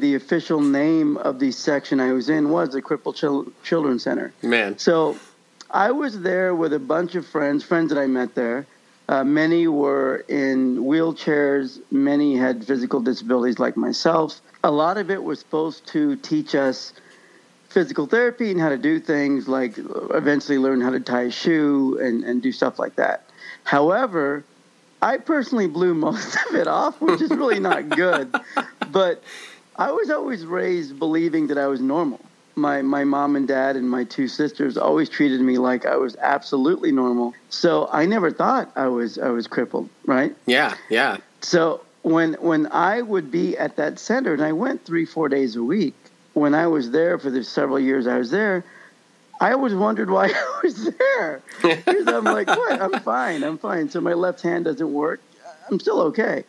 the official name of the section I was in was the Crippled Chil- Children's Center. Man. So I was there with a bunch of friends, friends that I met there. Uh, many were in wheelchairs, many had physical disabilities like myself. A lot of it was supposed to teach us physical therapy and how to do things like eventually learn how to tie a shoe and, and do stuff like that. However, I personally blew most of it off, which is really not good. But I was always raised believing that I was normal. My my mom and dad and my two sisters always treated me like I was absolutely normal. So I never thought I was I was crippled, right? Yeah, yeah. So when when I would be at that center, and I went three four days a week. When I was there for the several years I was there, I always wondered why I was there. Because I'm like, what? I'm fine. I'm fine. So my left hand doesn't work. I'm still okay.